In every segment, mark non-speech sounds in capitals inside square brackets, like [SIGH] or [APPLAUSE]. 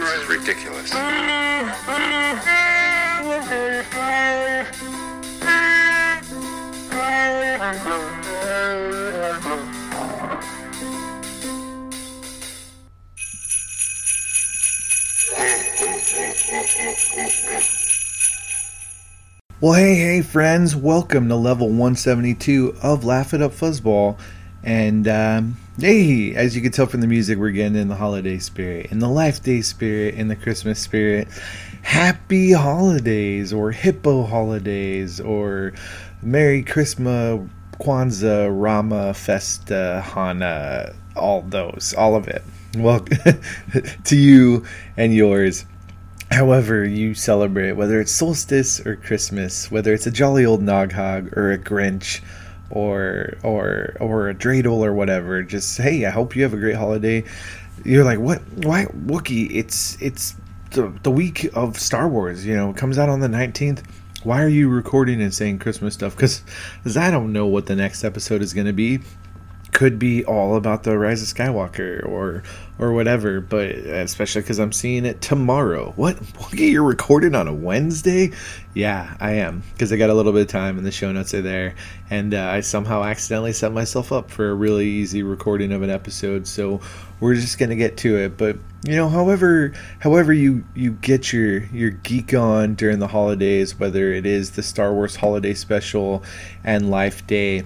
This is ridiculous. Well, hey, hey, friends, welcome to level 172 of Laugh It Up Fuzzball. And, um, hey, as you can tell from the music, we're getting in the holiday spirit, in the Life Day spirit, in the Christmas spirit. Happy holidays, or Hippo holidays, or Merry Christmas, Kwanzaa, Rama, Festa, Hana, all those, all of it. Well, [LAUGHS] to you and yours however you celebrate, whether it's solstice or Christmas, whether it's a jolly old Noghog or a Grinch or or or a dreidel or whatever, just hey, I hope you have a great holiday. You're like, what? Why Wookie? It's it's the the week of Star Wars. You know, it comes out on the nineteenth. Why are you recording and saying Christmas stuff? Because I don't know what the next episode is going to be could be all about the rise of skywalker or or whatever but especially because i'm seeing it tomorrow. What? You're recording on a wednesday? Yeah i am because i got a little bit of time and the show notes are there. And uh, i somehow accidentally set myself up for a really easy recording of an episode so we're just gonna get to it. But you know however however you you get your your geek on during the holidays whether it is the star wars holiday special and life day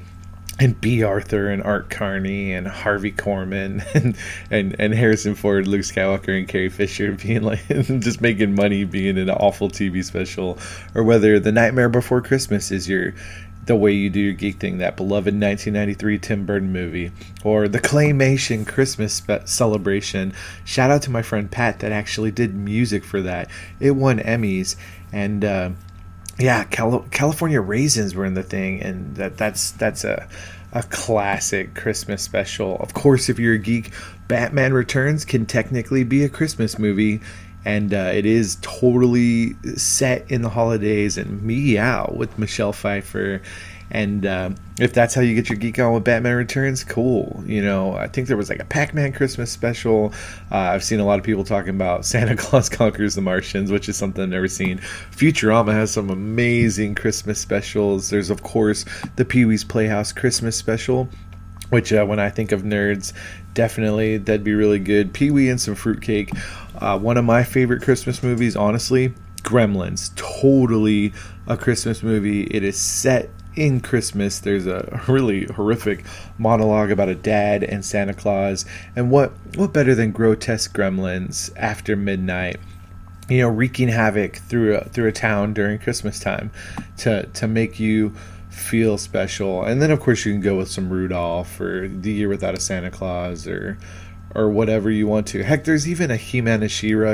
and Bea Arthur and Art Carney and Harvey Korman [LAUGHS] and, and, and Harrison Ford, Luke Skywalker, and Carrie Fisher [LAUGHS] being like [LAUGHS] just making money being in an awful TV special, or whether The Nightmare Before Christmas is your the way you do your geek thing, that beloved 1993 Tim Burton movie, or the claymation Christmas spe- celebration. Shout out to my friend Pat that actually did music for that. It won Emmys and. Uh, yeah, Cal- California raisins were in the thing, and that that's that's a a classic Christmas special. Of course, if you're a geek, Batman Returns can technically be a Christmas movie, and uh, it is totally set in the holidays. And Meow with Michelle Pfeiffer and uh, if that's how you get your geek on with Batman Returns, cool. You know, I think there was like a Pac Man Christmas special. Uh, I've seen a lot of people talking about [LAUGHS] Santa Claus Conquers the Martians, which is something I've never seen. Futurama has some amazing Christmas specials. There's, of course, the Pee Wee's Playhouse Christmas special, which uh, when I think of nerds, definitely that'd be really good. Pee Wee and some fruitcake. Uh, one of my favorite Christmas movies, honestly, Gremlins. Totally a Christmas movie. It is set in Christmas, there's a really horrific monologue about a dad and Santa Claus, and what what better than grotesque gremlins after midnight, you know, wreaking havoc through a, through a town during Christmas time, to to make you feel special. And then of course you can go with some Rudolph or The Year Without a Santa Claus or or whatever you want to. Heck, there's even a He-Man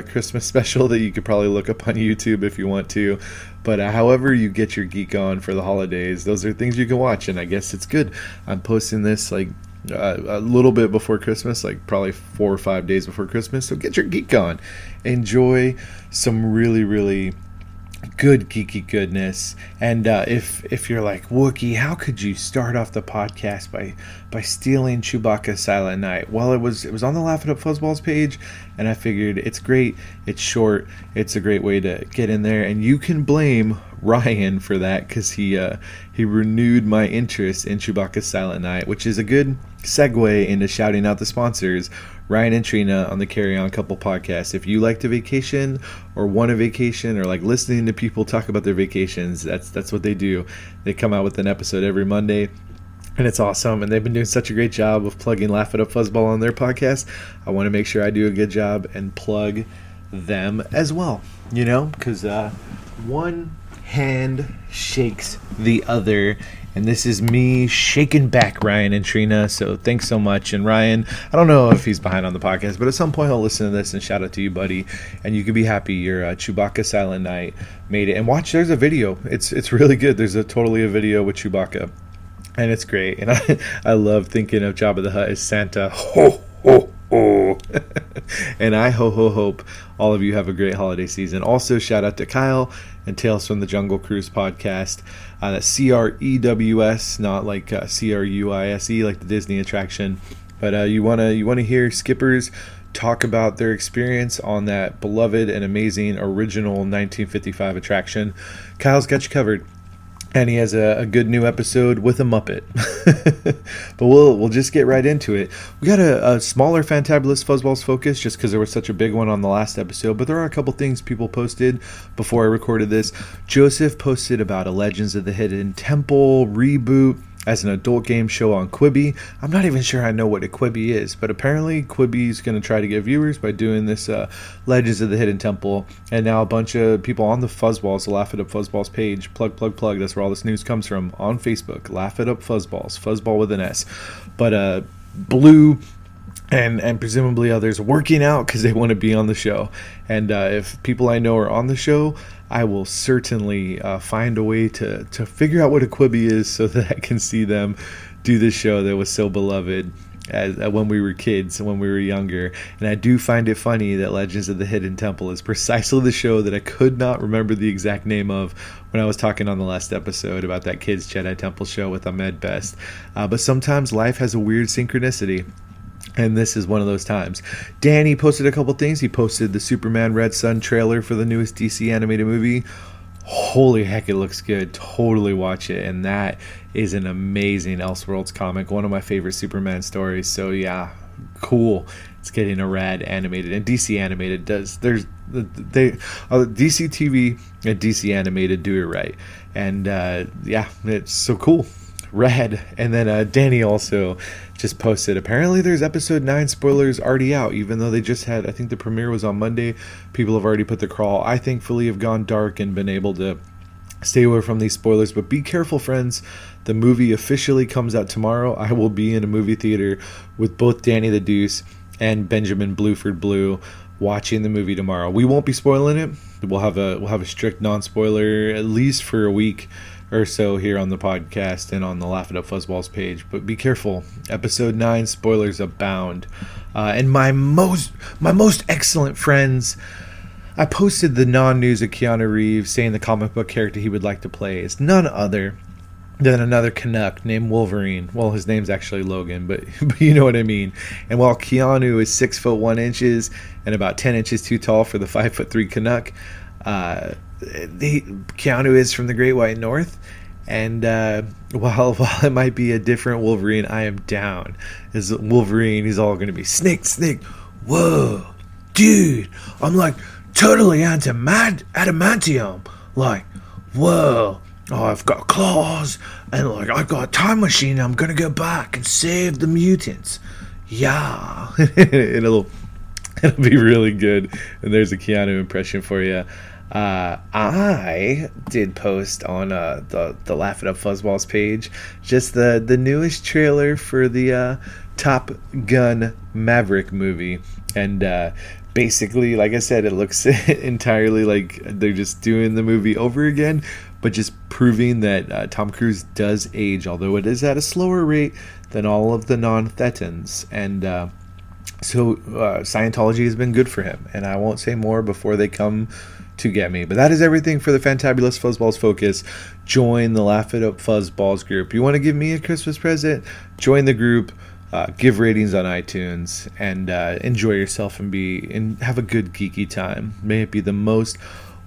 Christmas [LAUGHS] special that you could probably look up on YouTube if you want to. But uh, however you get your geek on for the holidays, those are things you can watch, and I guess it's good. I'm posting this like uh, a little bit before Christmas, like probably four or five days before Christmas. So get your geek on. Enjoy some really, really good geeky goodness. And uh, if if you're like Wookie, how could you start off the podcast by by stealing Chewbacca's Silent Night? Well, it was it was on the Laugh It Up Fuzzballs page, and I figured it's great, it's short, it's a great way to get in there, and you can blame Ryan for that because he uh, he renewed my interest in Chewbacca's Silent Night, which is a good segue into shouting out the sponsors. Ryan and Trina on the Carry On Couple podcast. If you like to vacation or want a vacation or like listening to people talk about their vacations, that's that's what they do. They come out with an episode every Monday and it's awesome. And they've been doing such a great job of plugging Laugh It Up Fuzzball on their podcast. I want to make sure I do a good job and plug them as well. You know, because uh, one hand shakes the other. And this is me shaking back Ryan and Trina. So thanks so much. And Ryan, I don't know if he's behind on the podcast, but at some point he'll listen to this and shout out to you, buddy. And you can be happy your uh, Chewbacca Silent Night made it. And watch, there's a video. It's it's really good. There's a totally a video with Chewbacca, and it's great. And [LAUGHS] I I love thinking of Jabba the Hutt as Santa. Ho ho ho. [LAUGHS] and I ho ho hope all of you have a great holiday season. Also, shout out to Kyle and Tales from the Jungle Cruise podcast. Uh, that's C R E W S, not like uh, C R U I S E, like the Disney attraction. But uh, you wanna you wanna hear skippers talk about their experience on that beloved and amazing original 1955 attraction. Kyle's got you covered and he has a, a, good new episode with a Muppet. [LAUGHS] but we'll we'll just get right into it. We got a, a smaller Fantabulous Fuzzballs focus just because there was such a big one on the last episode. But there are a couple things people posted before I recorded this. Joseph posted about a Legends of the Hidden Temple reboot as an adult game show on Quibi. I'm not even sure I know what a Quibi is, but apparently Quibi's going to try to get viewers by doing this uh, Legends of the Hidden Temple. And now a bunch of people on the Fuzzballs, the Laugh It Up Fuzzballs page, plug, plug, plug. That's where all this news comes from on Facebook. Laugh It Up Fuzzballs, Fuzzball with an S. But uh, Blue and and presumably others working out because they want to be on the show. And uh, if people I know are on the show, I will certainly uh, find a way to to figure out what a Quibi is so [LAUGHS] that I can see them do this show that was so beloved as, uh, when we were kids, and when we were younger. And I do find it funny that Legends of the Hidden Temple is precisely the show that I could not remember the exact name of when I was talking on the last episode about that kids Jedi Temple show with Ahmed Best. Uh, but sometimes life has a weird synchronicity and this is one of those times. Danny posted a couple things. He posted the Superman Red Son trailer for the newest DC animated movie. Holy heck, it looks good. Totally watch it. And that is an amazing Elseworlds comic. One of my favorite Superman stories. So, yeah, cool. It's getting a rad animated. And DC animated does. There's. They, uh, DC TV and DC animated do it right. And, uh, yeah, it's so cool. Rad. And then uh, Danny also just posted. Apparently, there's episode nine spoilers already out, even though they just had. I think the premiere was on Monday. People have already put the crawl. I thankfully have gone dark and been able to stay away from these spoilers. But be careful, friends. The movie officially comes out tomorrow. I will be in a movie theater with both Danny the Deuce and Benjamin Bluford Blue watching the movie tomorrow. We won't be spoiling it. We'll have a we'll have a strict non spoiler at least for a week or so here on the podcast and on the Laugh It Up Fuzzballs page. But be careful. Episode nine spoilers abound. Uh, and my most my most excellent friends. I posted the non-news of Keanu Reeves saying the comic book character he would like to play is none other than another Canuck named Wolverine. Well, his name's actually Logan, but, [LAUGHS] but you know what I mean. And while Keanu is six foot one inches and about ten inches too tall for the five foot three Canuck, uh, the Keanu is from the Great White North, and uh, [LAUGHS] while while it might be a different Wolverine, I am down. As Wolverine, he's all going to be snake, snake. Whoa, dude! I'm like totally antimad- adamantium. Like, whoa! Oh, I've got claws, and like I've got a time machine. I'm gonna go back and save the mutants. Yeah, [LAUGHS] [LAUGHS] it'll it'll be really good. And there's a Keanu impression for you. Uh, I did post on uh, the the Laugh It Up Fuzzballs page just the the newest trailer for the uh, Top Gun Maverick movie, and uh, basically, like I said, it looks [LAUGHS] entirely like they're just doing the movie over again, but just proving that uh, Tom Cruise does age, although it is at a slower rate than all of the non-Thetans, and uh, so Scientology has been good for him, and I won't say more before they come to get me. But that is everything for the Fantabulous Fuzzballs Focus. Join the Laugh It Up Fuzzballs group. You want to give me a Christmas present? Join the group. Uh, give ratings on iTunes and uh, enjoy yourself and be and have a good geeky time. May it be the most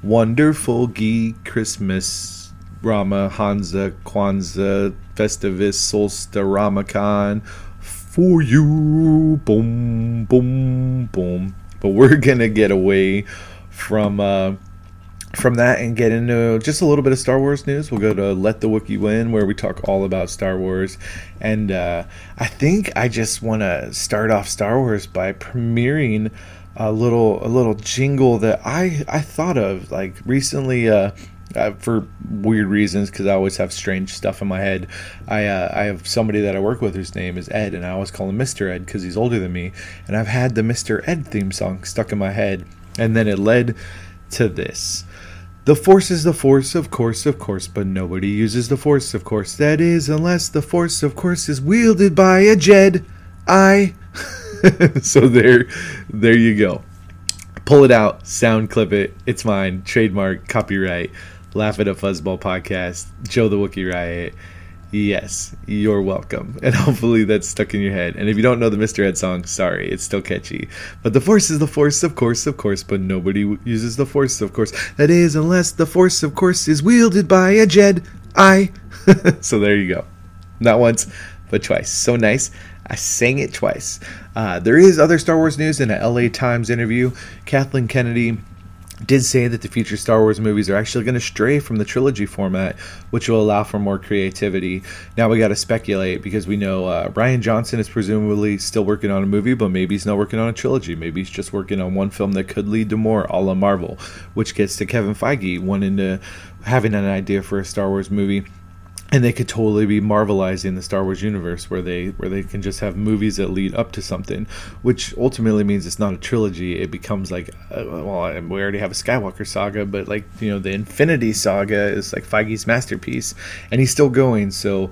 wonderful geek Christmas, Rama, Hansa, Kwanzaa, Festivus, Solstice, Ramakan, for you. Boom, boom, boom. But we're gonna get away from uh, from that and get into just a little bit of Star Wars news. We'll go to Let the Wookiee Win, where we talk all about Star Wars. And uh, I think I just want to start off Star Wars by premiering a little a little jingle that I I thought of like recently. Uh, uh, for weird reasons, because I always have strange stuff in my head. I uh, I have somebody that I work with whose name is Ed, and I always call him Mister Ed because he's older than me. And I've had the Mister Ed theme song stuck in my head, and then it led to this. The force is the force, of course, of course, but nobody uses the force, of course. That is, unless the force, of course, is wielded by a Jed. I. [LAUGHS] so there, there you go. Pull it out, sound clip it. It's mine. Trademark, copyright. Laugh It Up Fuzzball podcast. Joe the Wookiee Riot. Yes, you're welcome. [LAUGHS] And hopefully that's stuck in your head. And if you don't know the Mr. Ed song, sorry, it's still catchy. But the force is the force, of course, of course, but nobody uses the force, of course. That is, unless the force, of course, is wielded by a Jed. I. [LAUGHS] so there you go. Not once, but twice. So nice. I sang it twice. Uh, there is other Star Wars news in a LA Times interview. Kathleen Kennedy did say that the future Star Wars movies are actually going to stray from the trilogy format, which will allow for more creativity. Now we got to speculate because we know uh, Rian Johnson is presumably still working on a movie, but maybe he's not working on a trilogy. Maybe he's just working on one film that could lead to more, a la Marvel, which gets to Kevin Feige wanting to having an idea for a Star Wars movie and they could totally be marvelizing the Star Wars universe where they where they can just have movies that lead up to something which ultimately means it's not a trilogy it becomes like uh, well we already have a Skywalker saga but like you know the Infinity saga is like Feige's masterpiece and he's still going so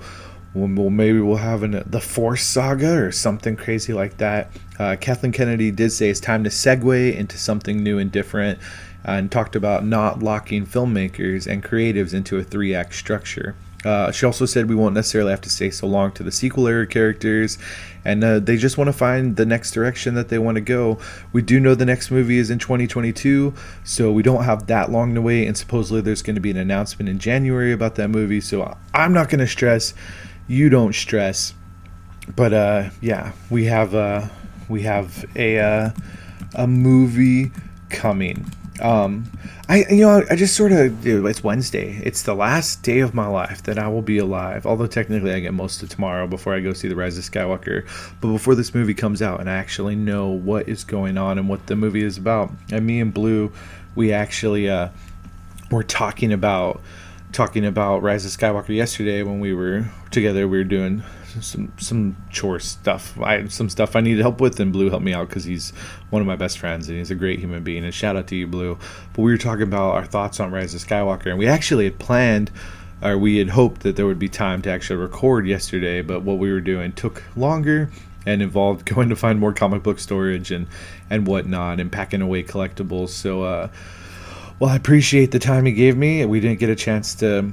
well, maybe we'll have an, the Force saga or something crazy like that. Uh, Kathleen Kennedy did say it's time to segue into something new and different, and talked about not locking filmmakers and creatives into a three act structure. Uh, she also said we won't necessarily have to stay so long to the sequel era characters, and uh, they just want to find the next direction that they want to go. We do know the next movie is in 2022, so we don't have that long to wait, and supposedly there's going to be an announcement in January about that movie, so I'm not going to stress. You don't stress. But uh, yeah, we have uh, we have a uh, a movie coming. Um, I you know I just sort of it's Wednesday. It's the last day of my life that I will be alive. Although technically I get most of tomorrow before I go see the Rise of Skywalker. But before this movie comes out and I actually know what is going on and what the movie is about, and me and Blue, we actually uh, were talking about talking about Rise of Skywalker yesterday when we were together. We were doing some some chore stuff. I some stuff I needed help with, and Blue helped me out because he's one of my best friends and he's a great human being. And shout out to you, Blue. But we were talking about our thoughts on Rise of Skywalker, and we actually had planned. Or we had hoped that there would be time to actually record yesterday, but what we were doing took longer and involved [LAUGHS] going to find more comic book storage and and whatnot and packing away collectibles. So, uh, well, I appreciate the time he gave me. We didn't get a chance to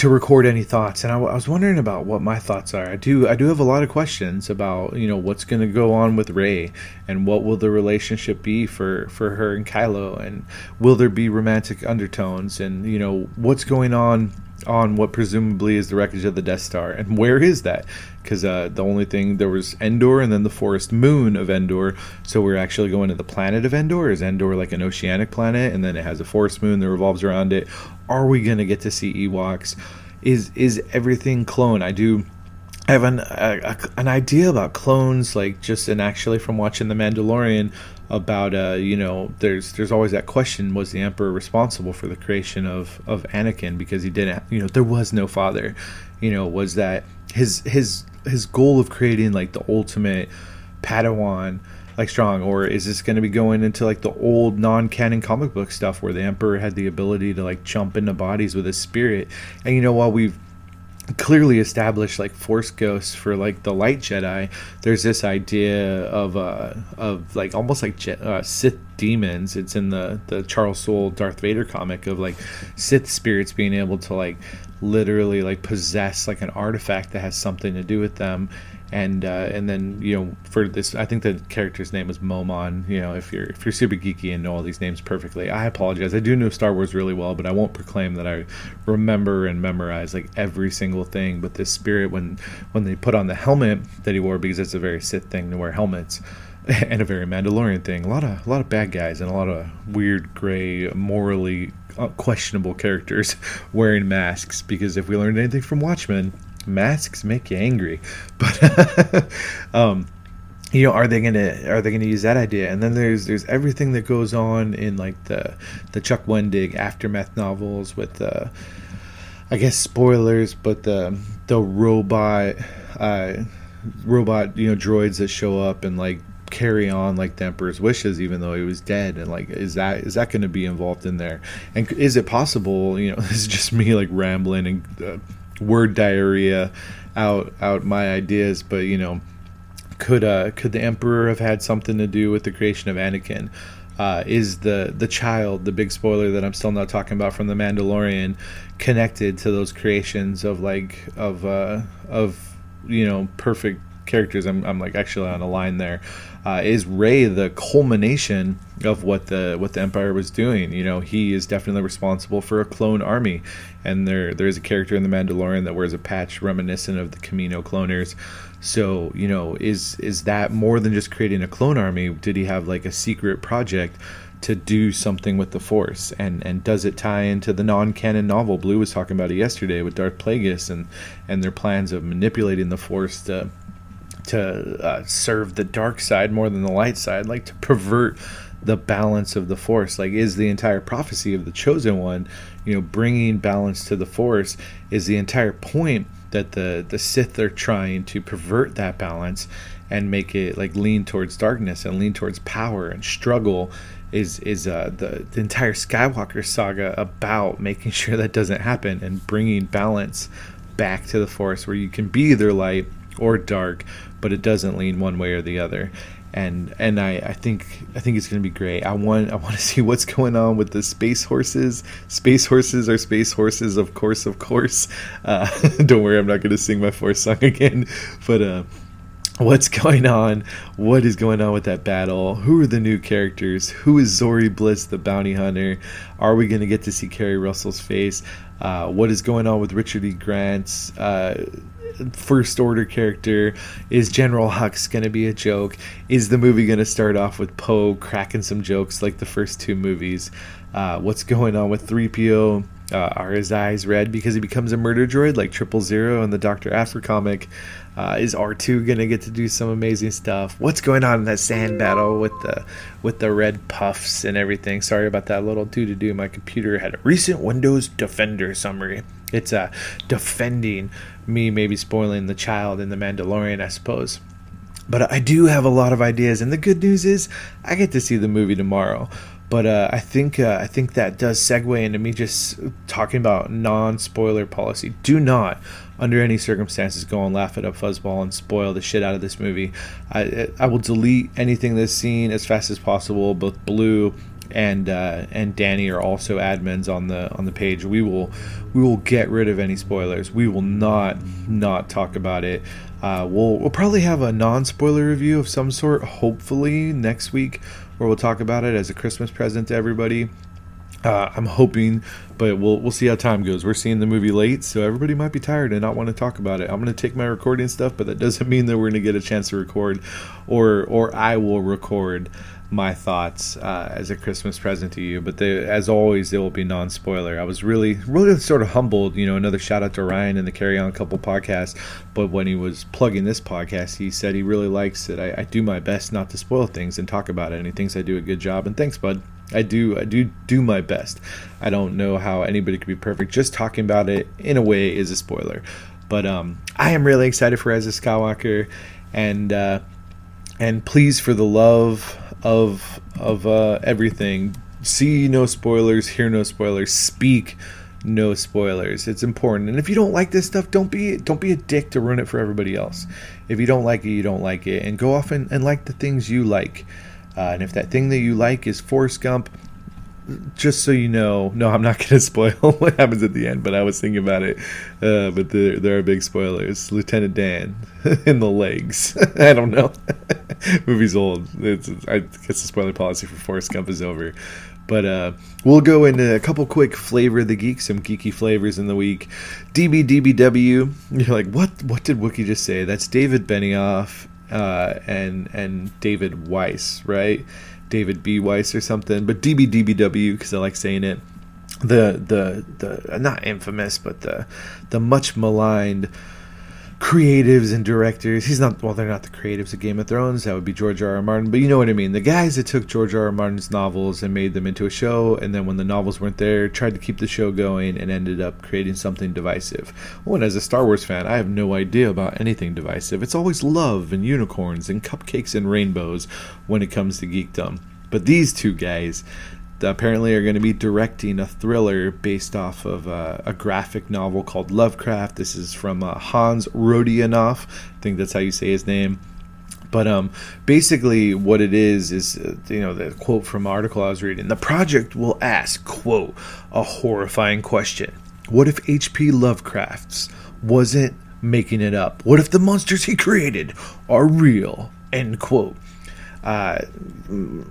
to record any thoughts and I, I, was wondering about what my thoughts are. I do i do have a lot of questions about you know what's going to go on with rey and what will the relationship be for for her and kylo and will there be romantic undertones and you know what's going on on what presumably is the wreckage of the Death Star. And where is that? Because uh, the only thing there was Endor and then the forest moon of Endor. So we're actually going to the planet of Endor. Is Endor like an oceanic planet, and then it has a forest moon that revolves around it? Are we going to get to see Ewoks? Is is everything clone? I do. Have an a, an idea about clones, like just and actually from watching The Mandalorian, about uh, you know there's there's always that question was the emperor responsible for the creation of of Anakin? Because he didn't you know there was no father. You know was that his his his goal of creating like the ultimate Padawan like strong? Or is this going to be going into like the old non-canon comic book stuff where the emperor had the ability to like jump into bodies with his spirit? And you know while we've clearly established like force ghosts for like the light jedi there's this idea of uh of like almost like Je- uh, sith demons. It's in the the charles soule darth vader comic of like sith spirits being able to like literally like possess like an artifact that has something to do with them and uh, and then you know for this I think the character's name was Momin. You know if you're if you're super geeky and know all these names perfectly, I apologize. I do know Star Wars really well, but I won't proclaim that I remember and memorize like every single thing. But this spirit when when they put on the helmet that he wore because it's a very Sith thing to wear helmets. [LAUGHS] And a very Mandalorian thing. A lot of a lot of bad guys and a lot of weird, gray, morally uh, questionable characters [LAUGHS] wearing masks. Because if we learned anything from Watchmen, masks make you angry. [LAUGHS] But [LAUGHS] um, you know, are they gonna are they gonna use that idea? And then there's there's everything that goes on in like the the Chuck Wendig aftermath novels with the I guess spoilers, but the the robot uh, robot you know droids that show up and like carry on like the emperor's wishes even though he was dead and like is that is that going to be involved in there and is it possible you know [LAUGHS] this is just me like rambling and uh, word diarrhea out out my ideas, but you know, could uh could the emperor have had something to do with the creation of Anakin? Uh, is the the child the big spoiler that I'm still not talking about from the Mandalorian connected to those creations of like of uh, of you know perfect characters? I'm I'm like actually on a line there uh, is Rey the culmination of what the what the Empire was doing? You know, he is definitely responsible for a clone army, and there there is a character in the Mandalorian that wears a patch reminiscent of the Kamino cloners. So you know, is is that more than just creating a clone army? Did he have like a secret project? to do something with the force and and does it tie into the non-canon novel blue was talking about it yesterday with darth plagueis and and their plans of manipulating the force to to uh, serve the dark side more than the light side, like to pervert the balance of the force. Like, is the entire prophecy of the chosen one, you know, bringing balance to the force, is the entire point that the the Sith are trying to pervert that balance and make it like lean towards darkness and lean towards power and struggle is is uh, the, the entire Skywalker saga about making [LAUGHS] sure that doesn't happen and bringing balance back to the Force, where you can be either light or dark, but it doesn't lean one way or the other. And and I, I think I think it's gonna be great. I want I want to [LAUGHS] see what's going on with the space horses. Space horses are space horses, of course, of course. [LAUGHS] Uh, [LAUGHS] don't worry, I'm not gonna sing my fourth song again. But uh, what's going on? What is going on with that battle? Who are the new characters? Who is Zorii Bliss, the bounty hunter? Are we to get to see Keri Russell's face? Uh, what is going on with Richard E. Grant's uh, first order character? Is General Hux going to be a joke? Is the movie going to start off with Poe cracking some jokes like the first two movies? Uh, what's going on with 3PO? Uh, are his eyes red because he becomes a murder droid like Triple Zero in the Doctor Aphra comic? Uh, is R2 gonna get to do some amazing stuff? What's going on in that sand battle with the with the red puffs and everything? Sorry about that little do to do. My computer had a recent Windows Defender summary. It's uh, defending me, maybe spoiling the child in the Mandalorian, I suppose. But I do have a lot of ideas, and the good news is I get to see the movie tomorrow. But uh, I think uh, I think that does segue into me just talking about non-spoiler policy. Do not, under any circumstances, go and Laugh It Up Fuzzball and spoil the shit out of this movie. I I will delete anything that's seen as fast as possible. Both Blue and uh, and Danny are also admins on the on the page. We will we will get rid of any spoilers. We will not not talk about it. Uh, we'll we'll probably have a non spoiler review of some sort. Hopefully next week, where we'll talk about it as a Christmas present to everybody. Uh, I'm hoping, but we'll we'll see how time goes. We're seeing the movie late, so everybody might be tired and not want to talk about it. I'm going to take my recording stuff, but that doesn't mean that we're going to get a chance to record, or or I will record my thoughts uh, as a Christmas present to you. But they, as always, they will be non spoiler. I was really, really sort of humbled. You know, another shout out to Ryan in the Carry On Couple podcast. But when he was plugging this podcast, he said he really likes it. I, I do my best not to spoil things and talk about it, and he thinks I do a good job. And thanks, bud. I do I do do my best. I don't know how anybody could be perfect. Just talking about it in a way is a spoiler. But um, I am really excited for Rise of Skywalker, and uh, and please for the love of of uh, everything. See no spoilers, hear no spoilers, speak no spoilers. It's important. And if you don't like this stuff, don't be don't be a dick to ruin it for everybody else. If you don't like it, you don't like it, and go off and, and like the things you like. Uh, and if that thing that you like is Forrest Gump, just so you know, no, I'm not [LAUGHS] going to spoil what happens at the end, but I was thinking about it. Uh, but there, there are big spoilers. Lieutenant Dan [LAUGHS] in the legs. [LAUGHS] I don't know. Movie's old. It's, I guess the spoiler policy for Forrest Gump is over. But uh, we'll go into a couple quick flavor of the geek, some geeky flavors in the week. DBDBW. You're like, what? What did Wookie just say? That's David Benioff uh, and and David Weiss, right? David B. Weiss or something. But DBDBW because I like saying it. The the the not infamous, but the the much maligned creatives and directors. He's not well, they're not the creatives of Game of Thrones. That would be George R. R. Martin, but you know what I mean. The guys that took George R. R. Martin's novels and made them into a show, and then when the novels weren't there, tried to keep the show going and ended up creating something divisive. Well, and as a Star Wars fan, I have no idea about anything divisive. It's always love and unicorns and cupcakes and rainbows when it comes to geekdom. But these two guys, apparently are going to be directing a thriller based off of uh, a graphic novel called Lovecraft. This is from uh, Hans Rodionoff. I think that's how you say his name. But um, basically, what it is is uh, you know the quote from article I was reading. The project will ask quote a horrifying question: What if H.P. Lovecraft's wasn't making it up? What if the monsters he created are real? End quote uh,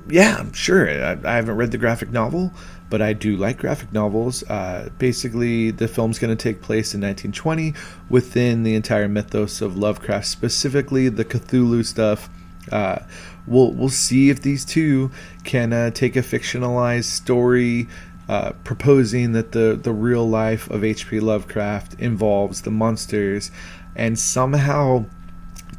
yeah, I'm sure. I, I, haven't read the graphic novel, but I do like graphic novels. Uh, basically, the film's going to take place in 1920 within the entire mythos of Lovecraft, specifically the Cthulhu stuff. Uh, we'll we'll see if these two can uh, take a fictionalized story. Uh, proposing that the, the real life of H.P. Lovecraft involves the monsters and somehow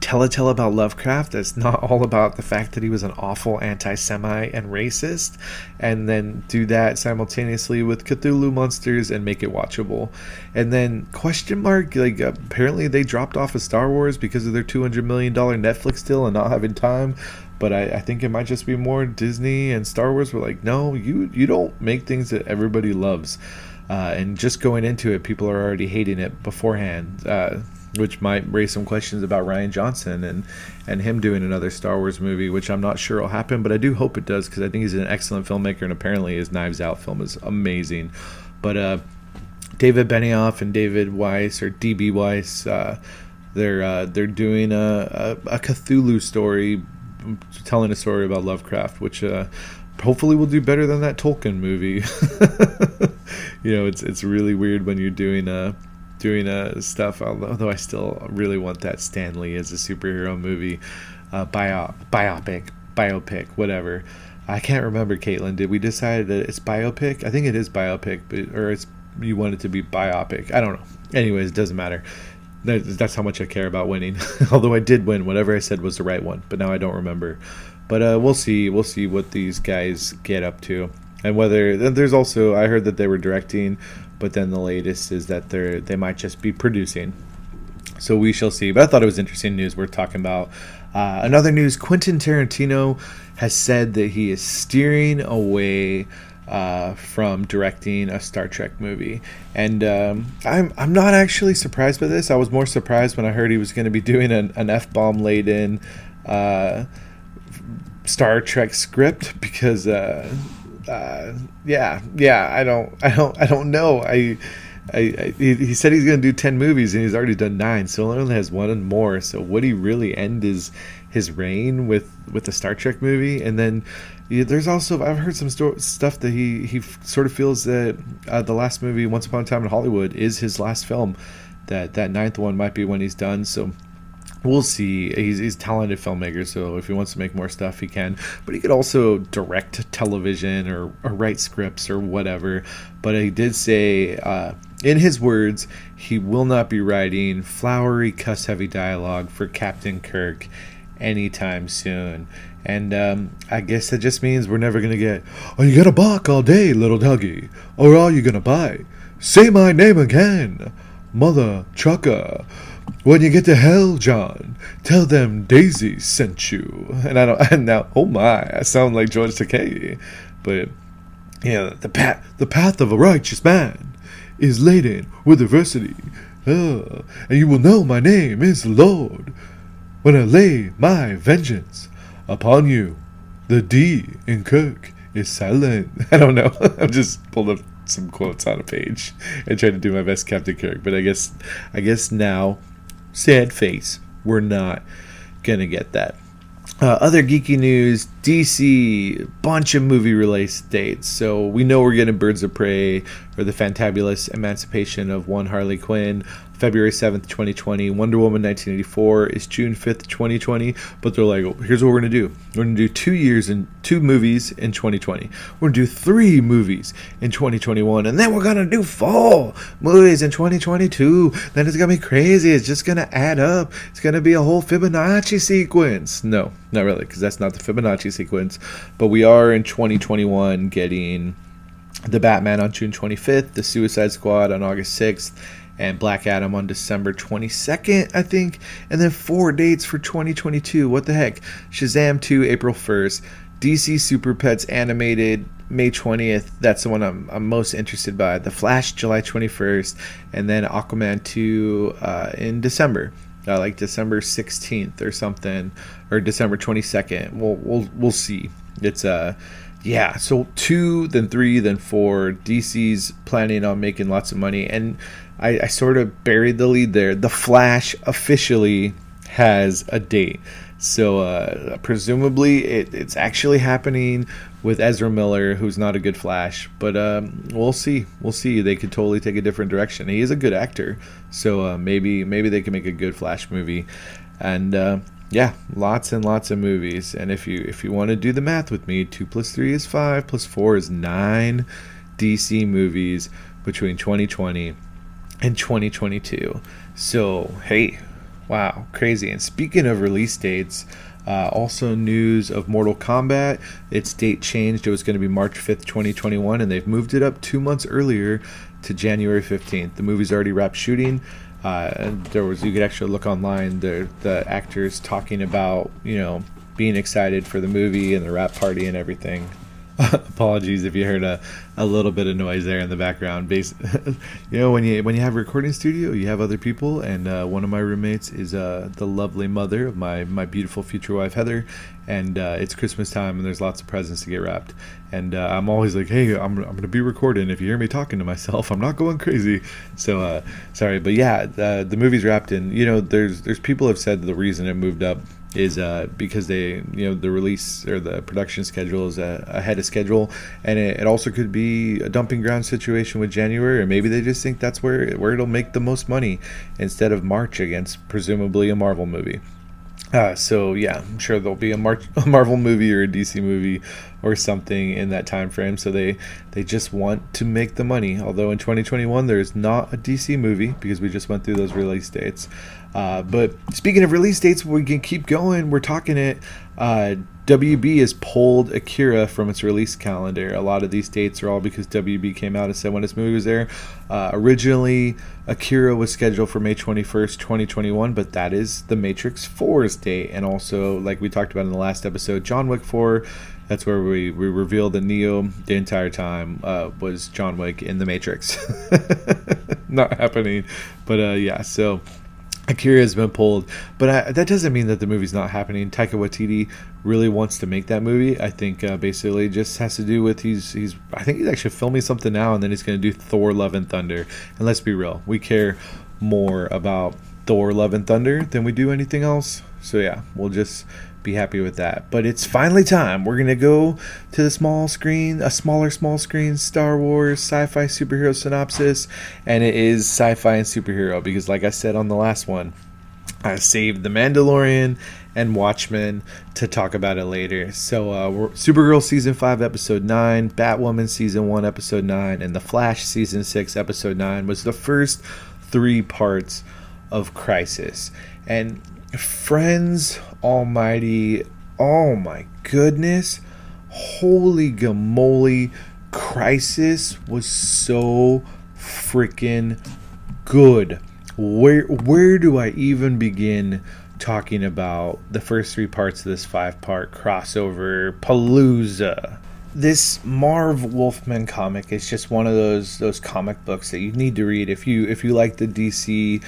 tell a tale about Lovecraft that's not [LAUGHS] all about the fact that he was an awful anti Semite and racist, and then do that simultaneously with Cthulhu monsters and make it watchable. And then, question mark, like apparently they dropped off of Star Wars because of their $200 million Netflix deal and not having time. But I, I think it might just be more Disney and Star Wars were like, no, you, you don't make things that everybody loves. Uh, and just going into it, people are already hating it beforehand. Uh, which might raise some questions about Rian Johnson and and him doing another Star Wars movie, which I'm not sure will happen, but I do hope it does because I think he's an excellent filmmaker, and apparently his Knives Out film is amazing. But uh, David Benioff and David Weiss or DB Weiss, uh, they're uh, they're doing a, a, a, Cthulhu story, telling a story about Lovecraft, which uh, hopefully will do better than that Tolkien movie. [LAUGHS] you know, it's it's really weird when you're doing a doing uh, stuff. Although I still really want that Stan Lee as a superhero movie, uh, bio, biopic, biopic, whatever. I can't remember, Caitlin. Did we decide that it's biopic? I think it is biopic, but or it's you want it to be biopic. I don't know. Anyways, it doesn't matter. That's how much I care about winning. [LAUGHS] Although I did win, whatever I said was the right one, but now I don't remember. But uh, we'll see. We'll see what these guys get up to, and whether there's also I heard that they were directing but then the latest is that they're they might just be producing. So we shall see. But I thought it was interesting news we're talking about. Uh, another news: Quentin Tarantino has said that he is steering away uh, from directing a Star Trek movie, and um, I'm I'm not actually surprised by this. I was more surprised when I heard he was going to be doing an, an f bomb laden uh, Star Trek script because uh, uh, yeah, yeah. I don't, [LAUGHS] I don't, I don't know. I, I, I he, he, said he's going to do ten movies, and he's already done nine. So he only has one and more. So would he really end his his reign with with the Star Trek movie? And then yeah, there's also I've heard some sto- stuff that he he sort of feels that uh, the last movie, Once Upon a Time in Hollywood, is his last film. That that ninth one might be when he's done. So we'll see. He's, he's talented filmmaker, so if he wants to make more stuff, he can. But he could also direct television or, or write scripts or whatever. But he did say, uh, in his words, he will not be writing flowery, cuss heavy dialogue for Captain Kirk anytime soon. And um, I guess that just means we're never going to get, Are you going to bark all day, little doggy? Or are you going to bite? Say my name again, Mother Trucker. When you get to hell, John, tell them Daisy sent you. And I don't. [LAUGHS] And now, oh my, I sound like George Takei, but know, the path, the path of a righteous man is laden with adversity. Oh, and you will know my name is Lord when I lay my vengeance upon you. The D in Kirk is silent. [LAUGHS] I don't know. [LAUGHS] I just pulled up some quotes on a page and tried to do my best Captain Kirk, but I guess I guess now, sad face, we're not gonna get that. Uh, other geeky news: DC bunch of movie release dates. So we know we're getting Birds of Prey or the Fantabulous Emancipation of One Harley Quinn. February 7th, 2020. Wonder Woman 1984 is June 5th, 2020. But they're like, here's what we're going to do. We're going to do two years and two movies in 2020. We're going to do three movies in 2021. And then we're going to do four movies in 2022. Then it's going to be crazy. It's just going to add up. It's going to be a whole Fibonacci sequence. No, not really, because that's not the Fibonacci sequence. But we are in 2021 getting the Batman on June 25th, the Suicide Squad on August 6th and Black Adam on December 22nd, I think. And then four dates for 2022. What the heck? Shazam 2, April 1st. DC Super Pets animated May 20th. That's the one I'm, I'm most interested by. The Flash, July 21st. And then Aquaman 2 uh, in December. Uh, like December 16th or something, or December 22nd. We'll we'll we'll see. It's uh yeah, so two, then three, then four. DC's planning on making lots of money, and I, I sort of buried the lead there. The Flash officially has a date. So uh, presumably it, it's actually happening with Ezra Miller, who's not a good Flash, but um, we'll see. We'll see. They could totally take a different direction. He is a good actor, so uh, maybe maybe they can make a good Flash movie. And uh, yeah, lots and lots of movies. And if you if you want to do the math with me, two plus three is five, plus four is nine DC movies between 2020 in 2022. So, hey, wow, crazy. And speaking of release dates, uh, also news of Mortal Kombat. Its date changed. It was going to be March 5th, 2021, and they've moved it up two months earlier to January 15th. The movie's already wrapped shooting. Uh, there was you could actually look online the the actors talking about you know being excited for the movie and the wrap party and everything. [LAUGHS] apologies if you heard a, a little bit of noise there in the background. Bas- [LAUGHS] you know, when you when you have a recording studio, you have other people, and uh, one of my roommates is uh, the lovely mother of my my beautiful future wife Heather, and uh, it's Christmas time, and there's lots of presents to get wrapped, and uh, I'm always like, hey, I'm I'm gonna be recording. If you hear me talking to myself, I'm not going crazy. So uh, sorry, but yeah, the, the movie's wrapped, and you know, there's there's people have said the reason it moved up is uh, because they you know the release or the production schedule is uh, ahead of schedule and it, it, also could be a dumping ground situation with January or maybe they just think that's where where it'll make the most money instead of March against presumably a Marvel movie uh, so yeah, I'm sure there'll be a, Mar- [LAUGHS] a, Marvel movie or a DC movie or something in that time frame. So they they just want to make the money. Although in 2021 there is not a DC movie because we just went through those release dates. Uh, but speaking of release dates, we can keep going. We're talking it. Uh, WB has pulled Akira from its release calendar. A lot of these dates are all because WB came out and said when this movie was there. Uh, originally, Akira was scheduled for May 21st, 2021, but that is the Matrix 4's date. And also, like we talked about in the last episode, John Wick 4, that's where we, we revealed that Neo the entire time uh, was John Wick in the Matrix. [LAUGHS] Not happening. But uh, yeah, so Akira has been pulled, but I, that doesn't mean that the movie's not happening. Taika Waititi really wants to make that movie. I think uh, basically just has to do with he's he's I think he's actually filming something now, and then he's going to do Thor: Love and Thunder. And let's be real, we care more about Thor: Love and Thunder than we do anything else. So yeah, we'll just be happy with that. But it's finally time. We're gonna go to the small screen, a smaller small screen Star Wars sci-fi superhero synopsis, and it is sci-fi and superhero because, like I said on the last one, I saved The Mandalorian and Watchmen to talk about it later. So, uh, Supergirl season five, episode nine, Batwoman season one, episode nine, and The Flash season six, episode nine was the first three parts of Crisis. And friends almighty, oh my goodness, holy gamoly, Crisis was so freaking good. Where where do I even begin talking about the first three parts of this five part crossover palooza? This Marv Wolfman comic is just one of those those comic books that you need to read if you if you like the DC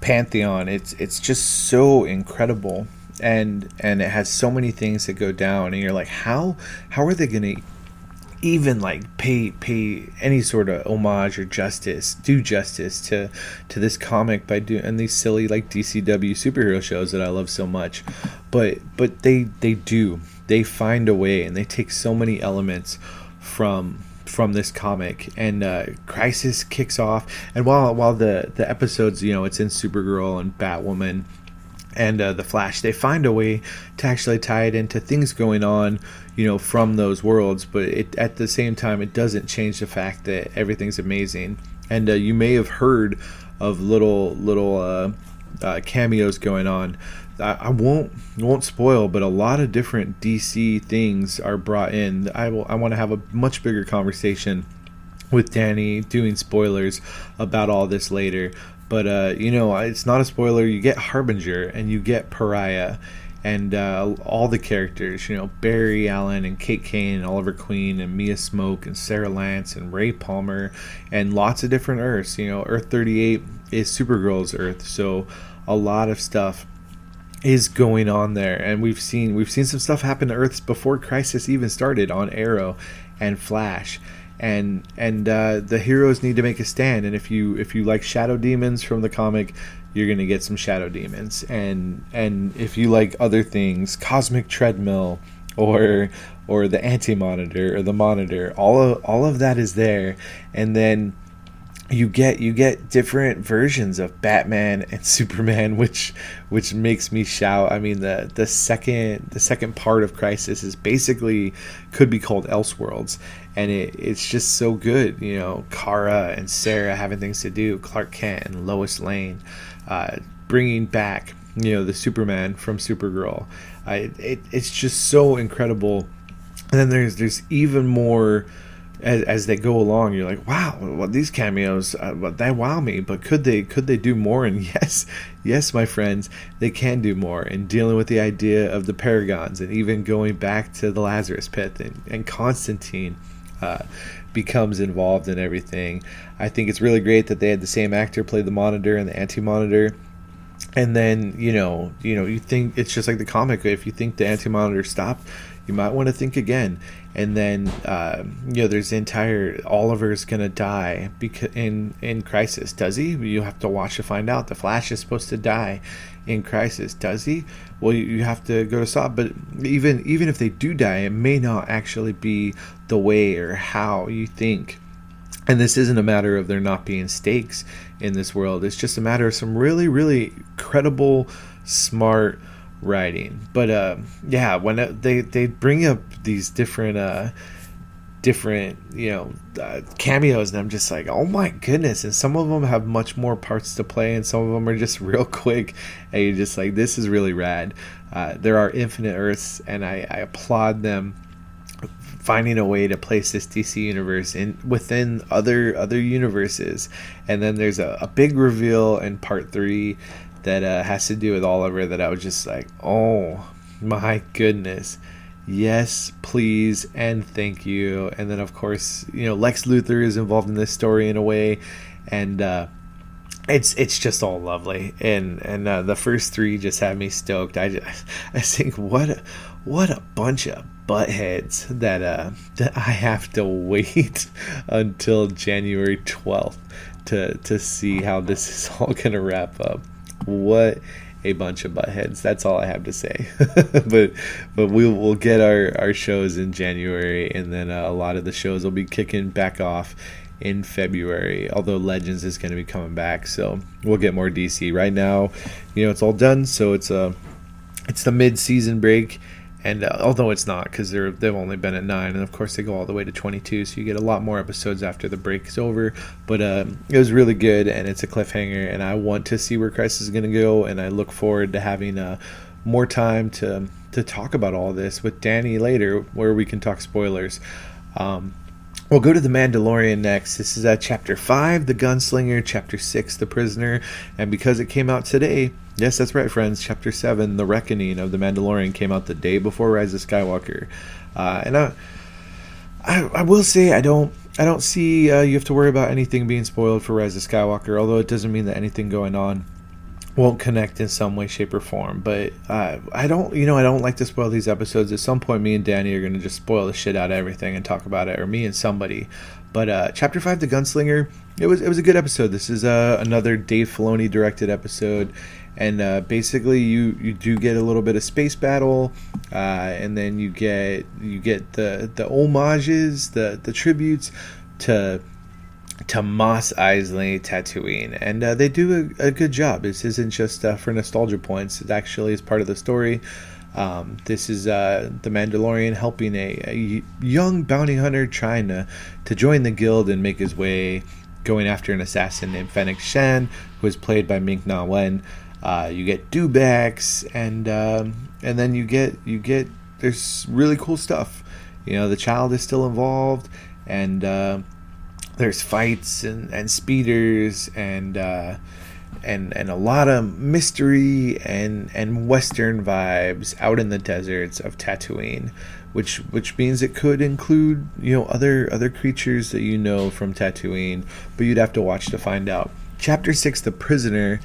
pantheon. It's it's just so incredible and and it has so many things that go down and you're like how how are they to even like pay pay any sort of homage or justice, do justice to to this comic by doing and these silly like the CW superhero shows that I love so much. But but they they do. They find a way and they take so many elements from from this comic and uh, crisis kicks off and while while the the episodes you know it's in supergirl and batwoman and uh, the Flash, they find a way to actually tie it into things going on, you know, from those worlds. But it, at the same time, it doesn't change the fact that everything's amazing. And uh, you may have heard of little little uh, uh cameos going on. I, won't won't spoil, but a lot of different DC things are brought in. I will. I want to have a much bigger conversation with Danny doing spoilers about all this later. But uh, you know, it's not a spoiler. You get Harbinger and you get Pariah, and uh, all the characters. You know, Barry Allen and Kate Kane and Oliver Queen and Mia Smoak and Sara Lance and Ray Palmer and lots of different Earths. You know, Earth 38 is Supergirl's Earth, so a lot of stuff is going on there and we've seen we've seen some stuff happen to earths before crisis even started on arrow and flash and and uh, the heroes need to make a stand. And if you if you like shadow demons from the comic, you're gonna get some shadow demons. And and if you like other things, cosmic treadmill or or the anti monitor or the monitor, all of all of that is there. And then you get you get different versions of Batman and [LAUGHS] Superman, which which makes me shout. I mean the the second the second part of Crisis is basically could be called Elseworlds, and it, it's just so good. You know, Kara and Sarah having things to do, Clark Kent and Lois Lane, uh, bringing back you know the Superman from Supergirl. Uh, it, it's just so incredible. And then there's there's even more as, as they go along, you're like, wow, well, these cameos, uh, they wow me. But could they could they do more? And [LAUGHS] yes, yes, my friends, they can do more. And dealing with the idea of the paragons, and even going back to the Lazarus Pit, and, and Constantine uh, becomes involved in everything. I think it's really great that they had the same actor play the Monitor and the Anti Monitor and then you know you know you think it's just like the comic if you think the anti-monitor stopped you might want to think again. And then uh, you know, there's the entire Oliver's gonna die because in in Crisis. Does he? You have to watch to find out. The Flash is supposed to die in Crisis. Does he? Well, you, you have to go to stop. But even even if they do die, it may not actually be the way or how you think. And this isn't a matter of there not being stakes in this world. It's just a matter of some really, really credible, smart writing. But uh, yeah, when it, they they bring up these different uh, different you know uh, cameos, and I'm just like, oh my goodness! And some of them have much more parts to play, and some of them are just [LAUGHS] real quick, and you're just like, this is really rad. Uh, there are infinite Earths, and I, I applaud them finding a way to place this DC universe in within other other universes. And then there's a, a big reveal in part three that uh, has to do with Oliver that I was just like, oh my goodness. Yes, please, and thank you. And then, of course, you know, Lex Luthor is involved in this story in a way, and uh, it's it's just all lovely. And and uh, the first three just had me stoked. I just, [LAUGHS] I think what a, what a bunch of buttheads that uh that I have to wait [LAUGHS] until January twelfth to to see how this is all gonna wrap up what a bunch of buttheads. That's all I have to say. [LAUGHS] but but we'll we'll get our our shows in January, and then uh, a lot of the shows will be kicking back off in February. Although Legends is going to be coming back, so we'll get more DC. Right now, you know, it's all done, so it's a uh, it's the mid season break and uh, although it's not because they've only been at nine and of course they go all the way to 22 so you get a lot more episodes after the break is over. But uh, it was really good and it's a cliffhanger and i want to see where crisis is going to go and i look forward to having uh, more time to to talk about all this with danny later where we can talk spoilers. Um, We'll go to the Mandalorian next. This is uh, chapter 5, The Gunslinger, chapter 6, The Prisoner, and because it came out today, yes, that's right, friends, chapter 7, The Reckoning of The Mandalorian came out the day before Rise of Skywalker. Uh, and I, I, I, will say, I don't. I don't see uh, you have to worry about anything being spoiled for Rise of Skywalker, although it doesn't mean that anything going on won't connect in some way, shape, or form. But uh, I don't, you know, I don't like to spoil these episodes. At some point, me and Danny are going to just spoil the shit out of everything and talk about it, or me and somebody. But uh, chapter five, the gunslinger, it was it was a good episode. This is uh, another Dave Filoni directed episode, and uh, basically you you do get a little bit of space battle, uh, and then you get you get the the homages, the the tributes to to Mos Eisley Tatooine, and uh, they do a, a, good job. This isn't just uh, for nostalgia points; it actually is part of the story. Um, this is uh, the Mandalorian helping a, a, young bounty hunter trying to, to join the guild and make his way, going after an assassin named Fennec Shand, who is played by Ming Na Wen. Uh, you get dewbacks, and um, and then you get you get there's really cool stuff. You know, the child is still involved, and uh, there's fights and, and speeders and uh, and and a lot of mystery and and western vibes out in the deserts of Tatooine, which which means it could include you know other other creatures that you know from Tatooine, but you'd have to watch to find out. Chapter six, the prisoner.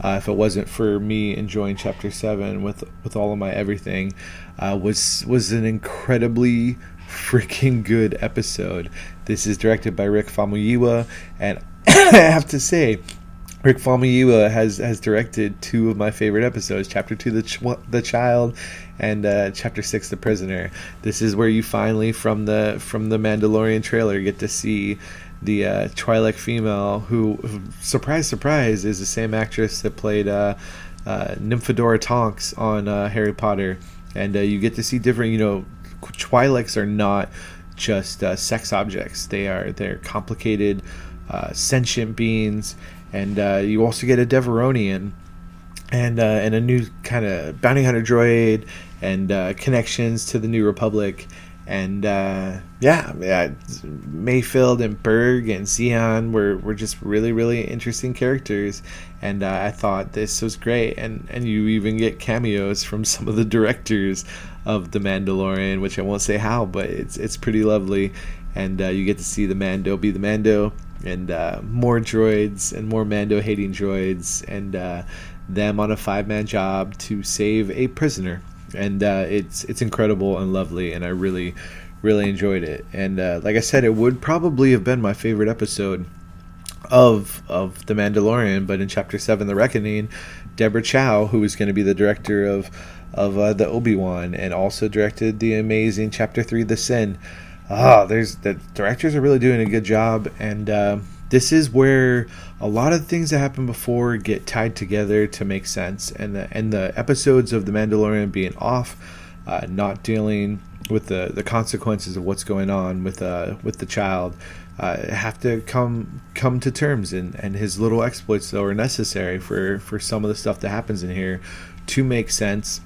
Uh, if it wasn't for me enjoying chapter seven with with all of my everything, uh, was was an incredibly freaking good episode. This is directed by Rick Famuyiwa, and [COUGHS] I have to say, Rick Famuyiwa has has directed two of my favorite episodes: Chapter Two, the Ch- the Child, and uh, Chapter Six, the Prisoner. This is where you finally, from the from the Mandalorian trailer, get to see the uh, Twi'lek female, who, surprise, surprise, is the same actress that played uh, uh, Nymphadora Tonks on uh, Harry Potter, and uh, you get to see different, you know, Twi'leks are not just uh, sex objects. They are they're complicated, sentient beings, and you also get a Devaronian, and and a new kind of bounty hunter droid, and connections to the New Republic, and uh, yeah, yeah, Mayfeld and Burg and Xi'an were, were just really really interesting characters, and I thought this was great, and and you even get cameos from [LAUGHS] some of the directors of the Mandalorian, which I won't say how, but it's it's pretty lovely, and uh, you get to see the Mando be the Mando, and uh, more droids and more Mando hating droids, and uh, them on a five man job to save a prisoner, and uh, it's it's incredible and lovely, and I really really enjoyed it, and uh, like I said, it would probably have been my favorite episode of of the Mandalorian, but in Chapter Seven, The Reckoning, Deborah Chow, who is going to be the director of of uh, the Obi Wan, and also directed the amazing Chapter Three, The Sin. Ah, there's the directors are really doing a good job, and uh, this is where a lot of things that happened before get tied together to make sense, and the and the episodes of the Mandalorian being off, uh, not dealing with the, the consequences of what's going on with uh with the child. Uh, have to come come to terms and, and his little exploits though are necessary for, for some of the stuff that happens in here to make sense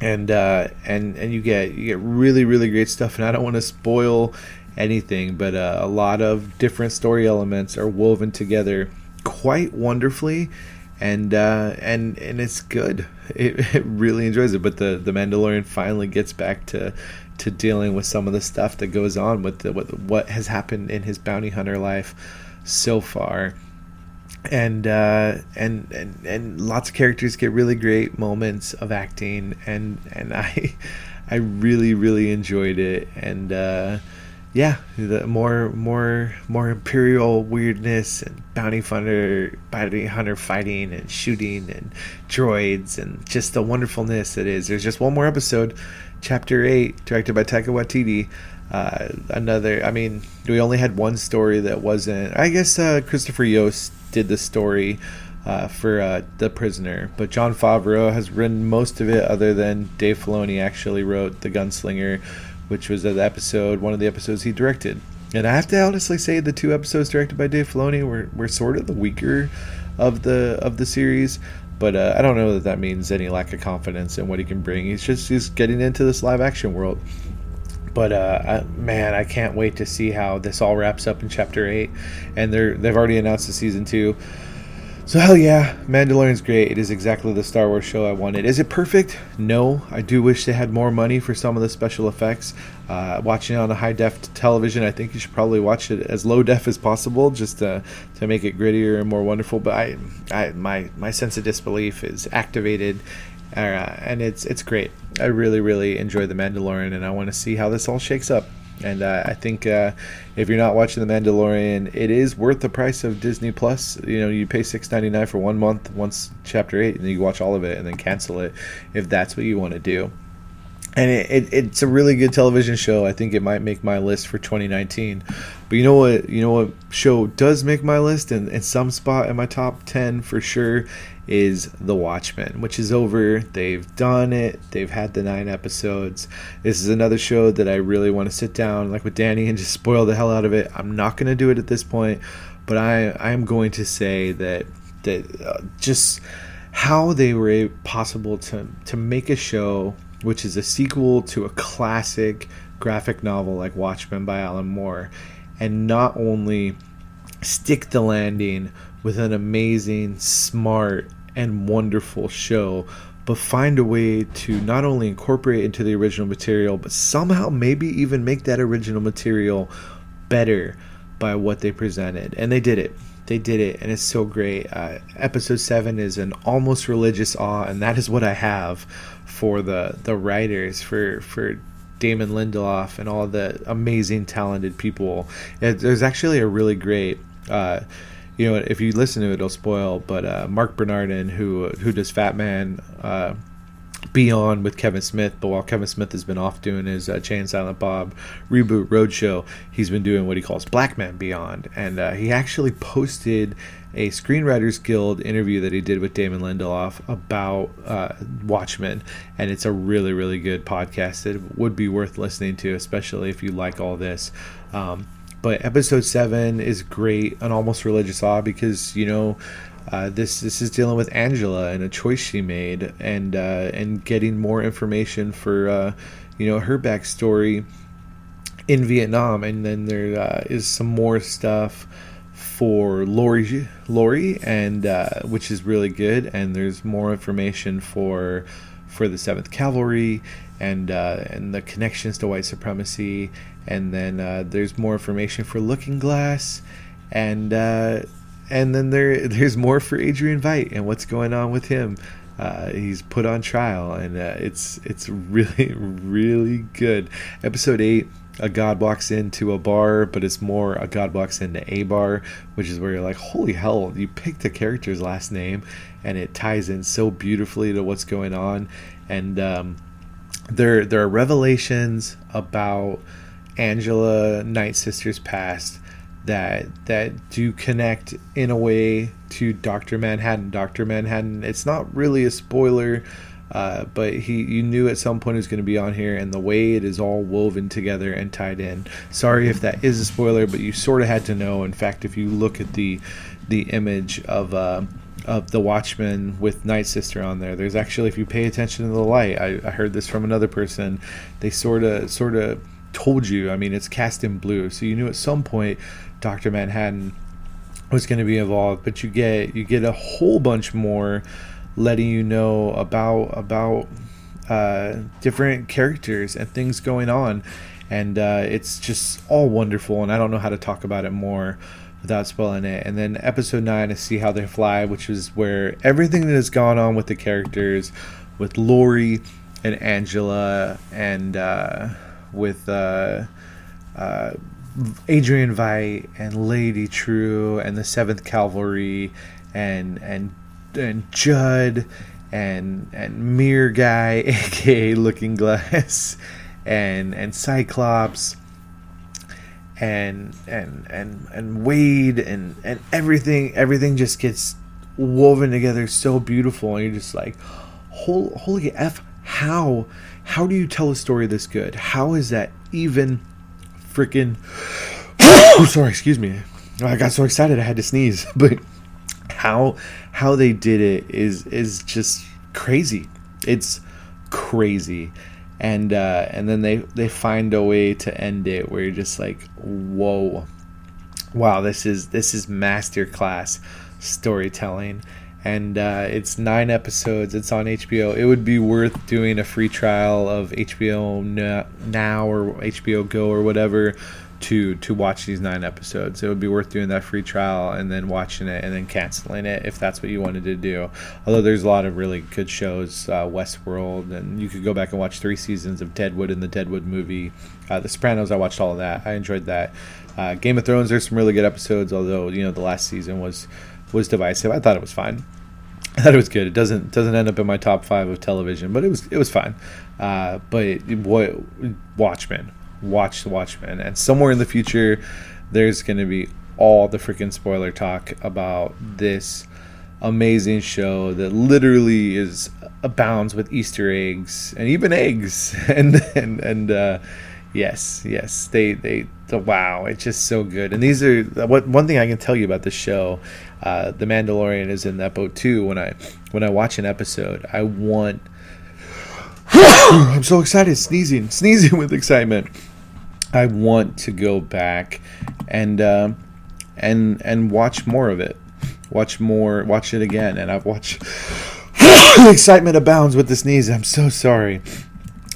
and uh, and and you get you get really really great stuff. And I don't want to spoil anything, but uh, a lot of different story elements are woven together quite wonderfully, and uh, and and it's good. It, [LAUGHS] it really enjoys it. But the the Mandalorian finally gets back to to dealing with some of the stuff that goes on with the, what has happened in his bounty hunter life so far and uh, and and and lots of characters get really great moments of acting, and and [LAUGHS] I I really really enjoyed it, and uh, yeah, the more more more imperial weirdness and bounty hunter bounty hunter fighting and shooting and droids and just the wonderfulness that is. There's just one more episode, chapter eight, directed by Taika Waititi. Uh, another, I mean, we only had one story that wasn't. I guess uh, Christopher Yost did the story uh, for uh, The Prisoner. But Jon Favreau has written most of it, other than Dave Filoni actually wrote The Gunslinger, which was the episode, one of the episodes he directed. And I have to honestly say, the two episodes directed by Dave Filoni were, were sort of the weaker of the of the series. But uh, I don't know that that means any lack of confidence in what he can bring. He's just he's getting into this live action world. But uh, I, man, I can't wait to see how this all wraps up in chapter eight. And they're they've already announced the season two. So hell yeah, Mandalorian's great. It is exactly the Star Wars show I wanted. Is it perfect? No. I do wish they had more money for some of the special effects. Uh, watching it on a high def television, I think you should probably watch it as low def as possible, just to, to make it grittier and more wonderful. But I, I my my sense of disbelief is activated, uh, and it's it's great. I really really enjoy the Mandalorian, and I want to see how this all shakes up. And uh, I think uh, if you're not watching The Mandalorian, it is worth the price of Disney Plus. You know, you pay six ninety nine for one month, once Chapter Eight, and then you watch all of it, and then cancel it if that's what you want to do. And it, it, it's a really good television show. I think it might make my list for 2019. But you know what? You know what show does make my list, and, and some spot in my top 10 for sure is The Watchmen, which is over. They've done it. They've had the nine episodes. This is another show that I really want to sit down, like with Danny, and just spoil the hell out of it. I'm not going to do it at this point, but I I am going to say that that uh, just how they were possible to to make a show which is a sequel to a classic graphic novel like Watchmen by Alan Moore, and not only stick the landing with an amazing, smart, and wonderful show, but find a way to not only incorporate into the original material, but somehow maybe even make that original material better by what they presented. And they did it. They did it, and it's so great. Uh, episode 7 is an almost religious awe, and that is what I have for the, the writers, for, for Damon Lindelof, and all the amazing, talented people. It, there's actually a really great. Uh, you know, if you listen to it, it'll spoil. But uh, Mark Bernardin, who who does Fat Man, uh, Beyond with Kevin Smith, but while Kevin Smith has been off doing his uh, and Silent Bob reboot roadshow, he's been doing what he calls Black Man Beyond, and uh, he actually posted a Screenwriters Guild interview that he did with Damon Lindelof about uh, Watchmen, and it's a really, really good podcast. It would be worth listening to, especially if you like all this. Um, but episode seven is great, an almost religious awe because you know uh, this this is dealing with Angela and a choice she made, and uh, and getting more information for uh, you know her backstory in Vietnam, and then there uh, is some more stuff for Laurie Laurie, and uh, which is really good, and there's more information for for the Seventh Cavalry and uh, and the connections to white supremacy, and then uh, there's more information for Looking Glass, and uh, and then there [LAUGHS] there's more for Adrian Veidt and what's going on with him. Uh, he's put on trial, and uh, it's it's really [LAUGHS] really good. Episode eight, a god walks into a bar, but it's more a god walks into a bar, which is where you're like, holy hell, you picked the character's last name, and it ties in so beautifully to what's going on, and um, there there are revelations about Angela Night Sister's past that that do connect in a way to Doctor Manhattan. Doctor Manhattan. It's not really a spoiler, uh, but he you knew at some point he was going to be on here, and the way it is all woven together and tied in. Sorry if that is a spoiler, but you sort of had to know. In fact, if you look at the the image of. Uh, of the Watchman with Night Sister on there. There's actually, if you pay attention to the light, I, I heard this from another person. They sort of, sort of told you. I mean, it's cast in blue, so you knew at some point Doctor Manhattan was going to be involved. But you get you get a whole bunch more, letting you know about about uh, different characters and things going on, and uh, it's just all wonderful. And I don't know how to talk about it more without spoiling it. And then episode nine is See How They Fly, which is where everything that has gone on with the characters, with Laurie and Angela, and uh, with uh, uh, Adrian Veidt and Lady Trieu and the Seventh Cavalry and and and Judd and and Mirror Guy, [LAUGHS] aka Looking Glass, and and Cyclops and and and and Wade and and everything everything just gets woven together so beautiful and you're just like holy, f how how do you tell a story this good how is that even freaking. [COUGHS] oh, sorry, excuse me. I got so excited I had to sneeze. [LAUGHS] But how how they did it is is just crazy. It's crazy. And uh, and then they they find a way to end it where you're just like, whoa, wow, this is this is masterclass storytelling. And uh, it's nine episodes. It's on HBO. It would be worth doing a free trial of HBO Now or HBO Go or whatever to to watch these nine episodes. It would be worth doing that free trial and then watching it and then canceling it if that's what you wanted to do. Although there's a lot of really good shows, uh, Westworld, and you could go back and watch three seasons of Deadwood and the Deadwood movie. Uh, the Sopranos, I watched all of that. I enjoyed that. Uh, Game of Thrones, there's some really good episodes. Although you know the last season was was divisive. I thought it was fine. I thought it was good. It doesn't doesn't end up in my top five of television, but it was it was fine. Uh, but what Watchmen, watch the Watchmen, and somewhere in the future, there's going to be all the freaking spoiler talk about this amazing show that literally is abounds with Easter eggs and even eggs, [LAUGHS] and and and uh, yes, yes, they they the, wow, it's just so good. And these are what one thing I can tell you about this show. Uh, the Mandalorian is in that boat too. When I when I watch an episode, I want. [COUGHS] I'm so excited, sneezing, sneezing [LAUGHS] with excitement. I want to go back and uh, and and watch more of it. Watch more. Watch it again. And I've watched. [COUGHS] excitement abounds with the sneeze. I'm so sorry.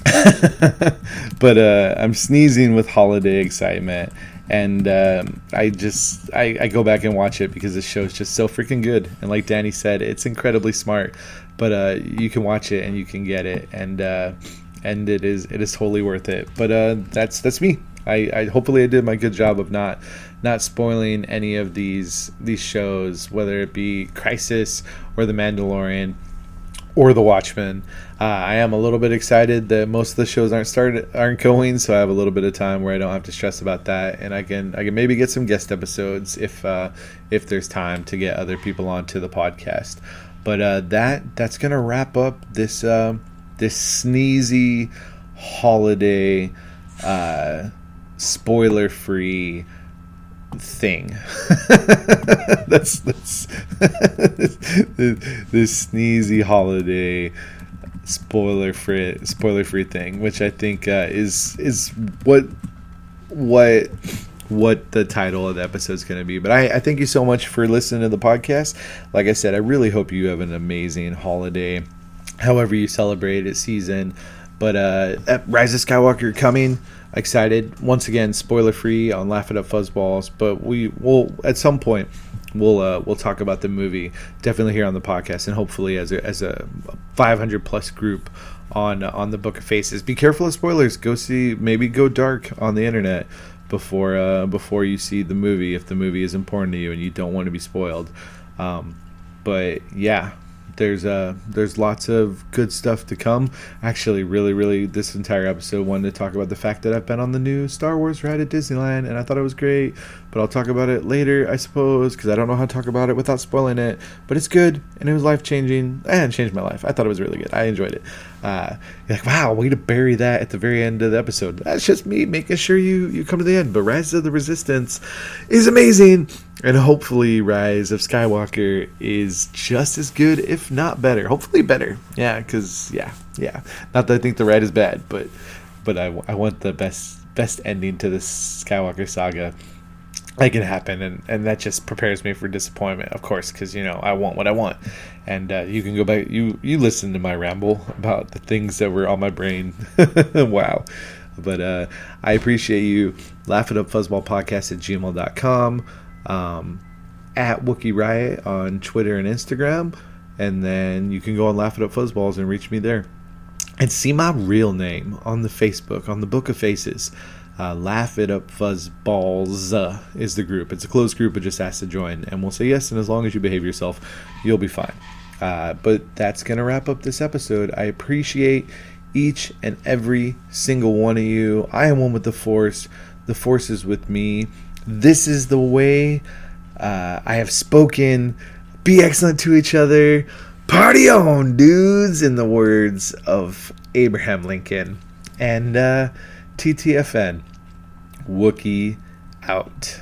[LAUGHS] but uh, I'm sneezing with holiday excitement, and um, I just I, I, go back and watch it because the show is just so freaking good. And like Danny said, it's incredibly smart. But uh, you can watch it and you can get it, and uh, and it is it is totally worth it. But uh, that's that's me. I, I hopefully I did my good job of not not spoiling any of these these shows, whether it be Crisis or The Mandalorian or The Watchmen. Uh, I am a little bit excited that most of the shows aren't started aren't going, so I have a little bit of time where I don't have to stress about that, and I can I can maybe get some guest episodes if uh, if there's time to get other people onto the podcast. But uh, that that's gonna wrap up this uh, this sneezy holiday uh, spoiler free thing. [LAUGHS] that's that's [LAUGHS] this sneezy holiday spoiler free spoiler free thing, which I think uh, is is what what what the title of the episode is going to be. But I, I thank you so much for listening to the podcast. Like I said, I really hope you have an amazing holiday, however you celebrate it season. But uh, Rise of Skywalker coming excited. Once again, spoiler free on Laugh It Up Fuzzballs, but we will at some point we'll uh, we'll talk about the movie definitely here on the podcast, and hopefully as a as a 500 plus group on on the Book of Faces. Be careful of spoilers. Go see maybe go dark on the internet before uh, before you see the movie if the movie is important to you and you don't want to be spoiled. Um, but yeah, there's uh there's lots of good stuff to come. Actually, really, really, this entire episode wanted to talk about the fact that I've been on the new Star Wars ride at Disneyland, and I thought it was great. But I'll talk about it later, I suppose, because I don't know how to talk about it without spoiling it. But it's good, and it was life changing, and changed my life. I thought it was really good. I enjoyed it. Uh, you're like, wow, way to bury that at the very end of the episode. That's just me making sure you you come to the end. But Rise of the Resistance is amazing and hopefully rise of skywalker is just as good if not better. Hopefully better. Yeah because yeah yeah. Not that i think the ride is bad but but I, I want the best best ending to this skywalker saga. That can happen and and that just prepares me for disappointment of course because you know i want what i want. And uh, you can go back you you listen to my ramble about the things that were on my brain. [LAUGHS] Wow. But uh, i appreciate you. Laugh it up fuzzball podcast at gmail.com um, at Wookie Riot on Twitter and Instagram. And then you can go and Laugh It Up Fuzzballs and reach me there. And see my real name on the Facebook, on the Book of Faces. Uh, Laugh It Up Fuzzballs uh, is the group. It's a closed group, but just ask to join. And we'll say yes, and as long as you behave yourself, you'll be fine. Uh, but that's going to wrap up this episode. I appreciate each and every single one of you. I am one with the Force. The Force is with me. This is the way uh, I have spoken. Be excellent to each other. Party on, dudes, in the words of Abraham Lincoln. And uh, TTFN, Wookie out.